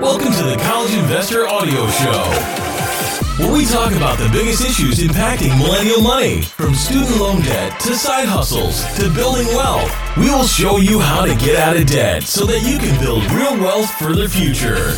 Welcome to the College Investor Audio Show, where we talk about the biggest issues impacting millennial money, from student loan debt to side hustles to building wealth. We will show you how to get out of debt so that you can build real wealth for the future.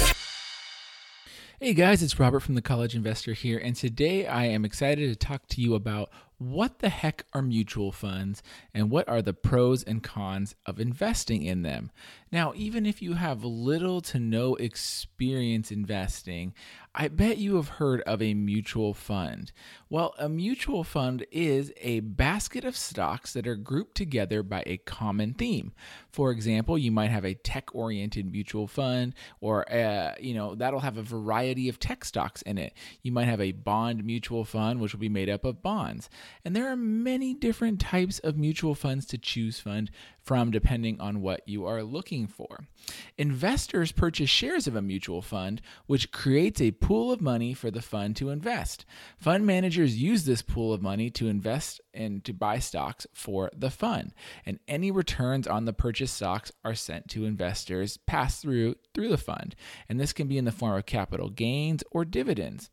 Hey guys, it's Robert from the College Investor here, and today I am excited to talk to you about what the heck are mutual funds and what are the pros and cons of investing in them. Now, even if you have little to no experience investing, I bet you have heard of a mutual fund. Well, a mutual fund is a basket of stocks that are grouped together by a common theme. For example, you might have a tech-oriented mutual fund or a, uh, you know, that'll have a variety of tech stocks in it. You might have a bond mutual fund which will be made up of bonds. And there are many different types of mutual funds to choose fund from depending on what you are looking for. Investors purchase shares of a mutual fund, which creates a pool of money for the fund to invest. Fund managers use this pool of money to invest and to buy stocks for the fund, and any returns on the purchased stocks are sent to investors passed through through the fund, and this can be in the form of capital gains or dividends.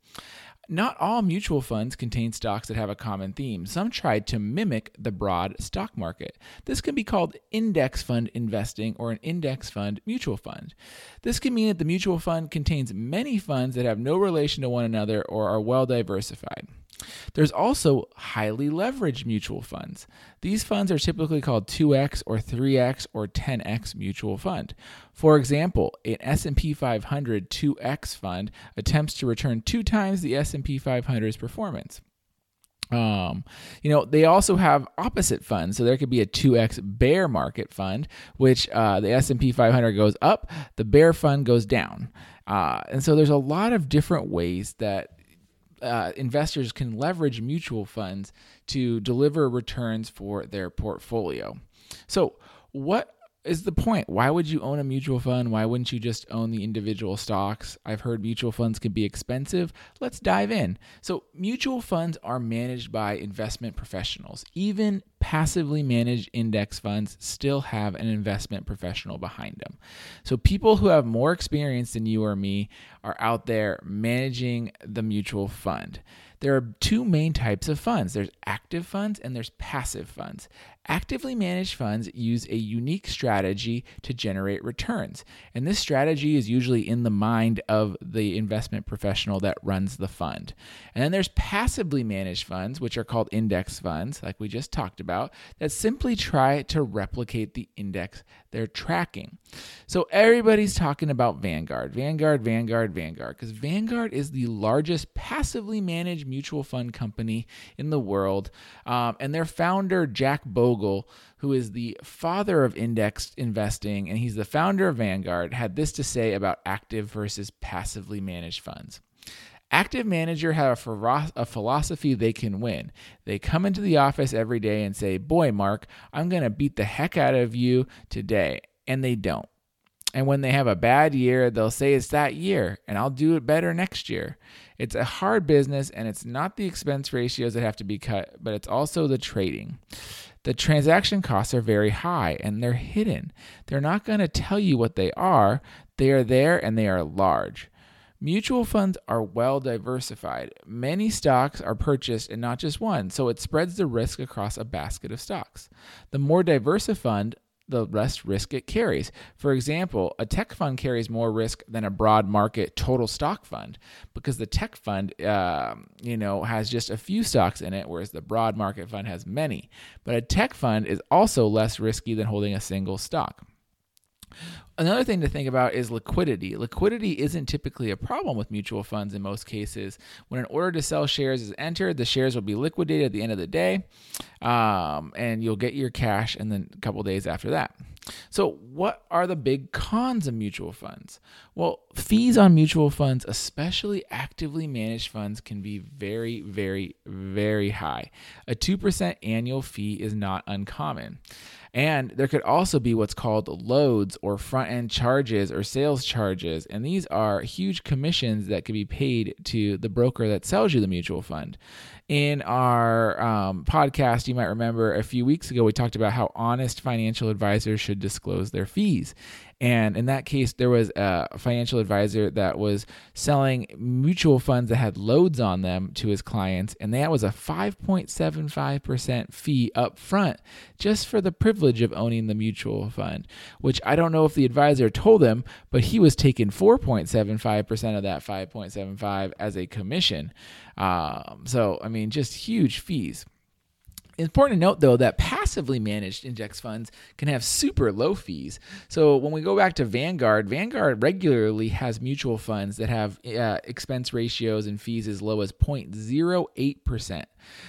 Not all mutual funds contain stocks that have a common theme. Some try to mimic the broad stock market. This can be called index fund investing or an index fund mutual fund. This can mean that the mutual fund contains many funds that have no relation to one another or are well diversified. There's also highly leveraged mutual funds. These funds are typically called 2x or 3x or 10x mutual fund. For example, an S&P 500 2x fund attempts to return 2 times the S&P 500's performance. Um, you know, they also have opposite funds. So there could be a 2x bear market fund, which uh, the S&P 500 goes up, the bear fund goes down. Uh, and so there's a lot of different ways that uh, investors can leverage mutual funds to deliver returns for their portfolio. So, what is the point? Why would you own a mutual fund? Why wouldn't you just own the individual stocks? I've heard mutual funds can be expensive. Let's dive in. So, mutual funds are managed by investment professionals. Even passively managed index funds still have an investment professional behind them. So, people who have more experience than you or me are out there managing the mutual fund. There are two main types of funds there's active funds and there's passive funds. Actively managed funds use a unique strategy to generate returns, and this strategy is usually in the mind of the investment professional that runs the fund. And then there's passively managed funds, which are called index funds, like we just talked about, that simply try to replicate the index they're tracking. So everybody's talking about Vanguard, Vanguard, Vanguard, Vanguard, because Vanguard is the largest passively managed mutual fund company in the world. Um, and their founder, Jack Bogle, who is the father of indexed investing and he's the founder of Vanguard, had this to say about active versus passively managed funds. Active manager have a, philosophy they can win. They come into the office every day and say, Boy, Mark, I'm going to beat the heck out of you today. And they don't. And when they have a bad year, they'll say it's that year and I'll do it better next year. It's a hard business and it's not the expense ratios that have to be cut, but it's also the trading. The transaction costs are very high and they're hidden. They're not going to tell you what they are, they are there and they are large. Mutual funds are well diversified. Many stocks are purchased and not just one, so it spreads the risk across a basket of stocks. The more diverse a fund, the less risk it carries. For example, a tech fund carries more risk than a broad market total stock fund because the tech fund, uh, you know, has just a few stocks in it, whereas the broad market fund has many. But a tech fund is also less risky than holding a single stock. Another thing to think about is liquidity. Liquidity isn't typically a problem with mutual funds in most cases. When an order to sell shares is entered, the shares will be liquidated at the end of the day, um, and you'll get your cash and then a couple days after that. So, what are the big cons of mutual funds? Well, fees on mutual funds, especially actively managed funds, can be very, very, very high. A 2% annual fee is not uncommon. And there could also be what's called loads or front end charges or sales charges. And these are huge commissions that could be paid to the broker that sells you the mutual fund. In our um, podcast, you might remember a few weeks ago, we talked about how honest financial advisors should disclose their fees. And in that case, there was a financial advisor that was selling mutual funds that had loads on them to his clients, and that was a 5.75% fee up front just for the privilege of owning the mutual fund, which I don't know if the advisor told him, but he was taking 4.75% of that 5.75 as a commission. Um, so, I mean, just huge fees. Important to note, though, that passively managed index funds can have super low fees. So when we go back to Vanguard, Vanguard regularly has mutual funds that have uh, expense ratios and fees as low as 0.08%.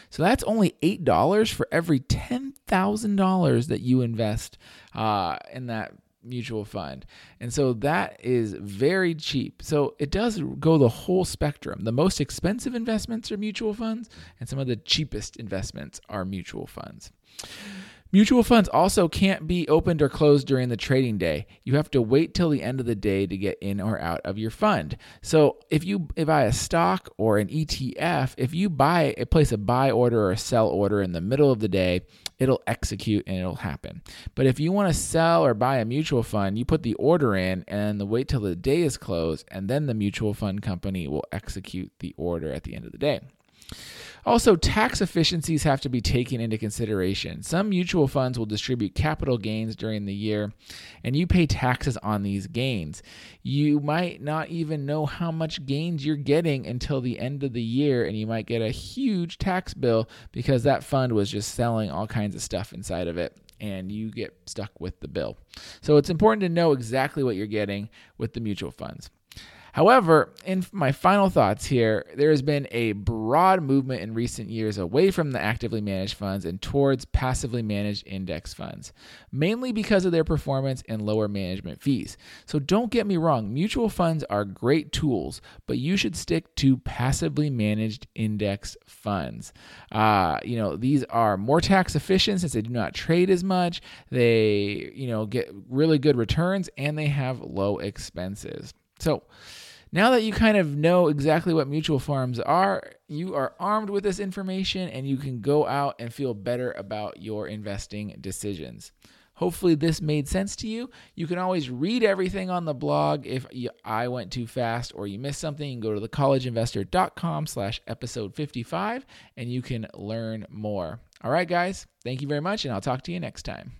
So that's only $8 for every $10,000 that you invest uh, in that mutual fund. And so that is very cheap. So it does go the whole spectrum. The most expensive investments are mutual funds, and some of the cheapest investments are mutual funds. Mutual funds also can't be opened or closed during the trading day. You have to wait till the end of the day to get in or out of your fund. So if you buy a stock or an ETF, if you buy a place a buy order or a sell order in the middle of the day, it'll execute and it'll happen. But if you want to sell or buy a mutual fund, you put the order in and wait till the day is closed, and then the mutual fund company will execute the order at the end of the day. Also, tax efficiencies have to be taken into consideration. Some mutual funds will distribute capital gains during the year, and you pay taxes on these gains. You might not even know how much gains you're getting until the end of the year, and you might get a huge tax bill because that fund was just selling all kinds of stuff inside of it and you get stuck with the bill. So it's important to know exactly what you're getting with the mutual funds. However, in my final thoughts here, there has been a broad movement in recent years away from the actively managed funds and towards passively managed index funds, mainly because of their performance and lower management fees. So don't get me wrong, mutual funds are great tools, but you should stick to passively managed index funds. Uh, you know, these are more tax efficient since they do not trade as much. They, you know, get really good returns and they have low expenses. So, now that you kind of know exactly what mutual funds are, you are armed with this information and you can go out and feel better about your investing decisions. Hopefully, this made sense to you. You can always read everything on the blog. If you, I went too fast or you missed something, you can go to thecollegeinvestor.com slash episode 55 and you can learn more. All right, guys, thank you very much, and I'll talk to you next time.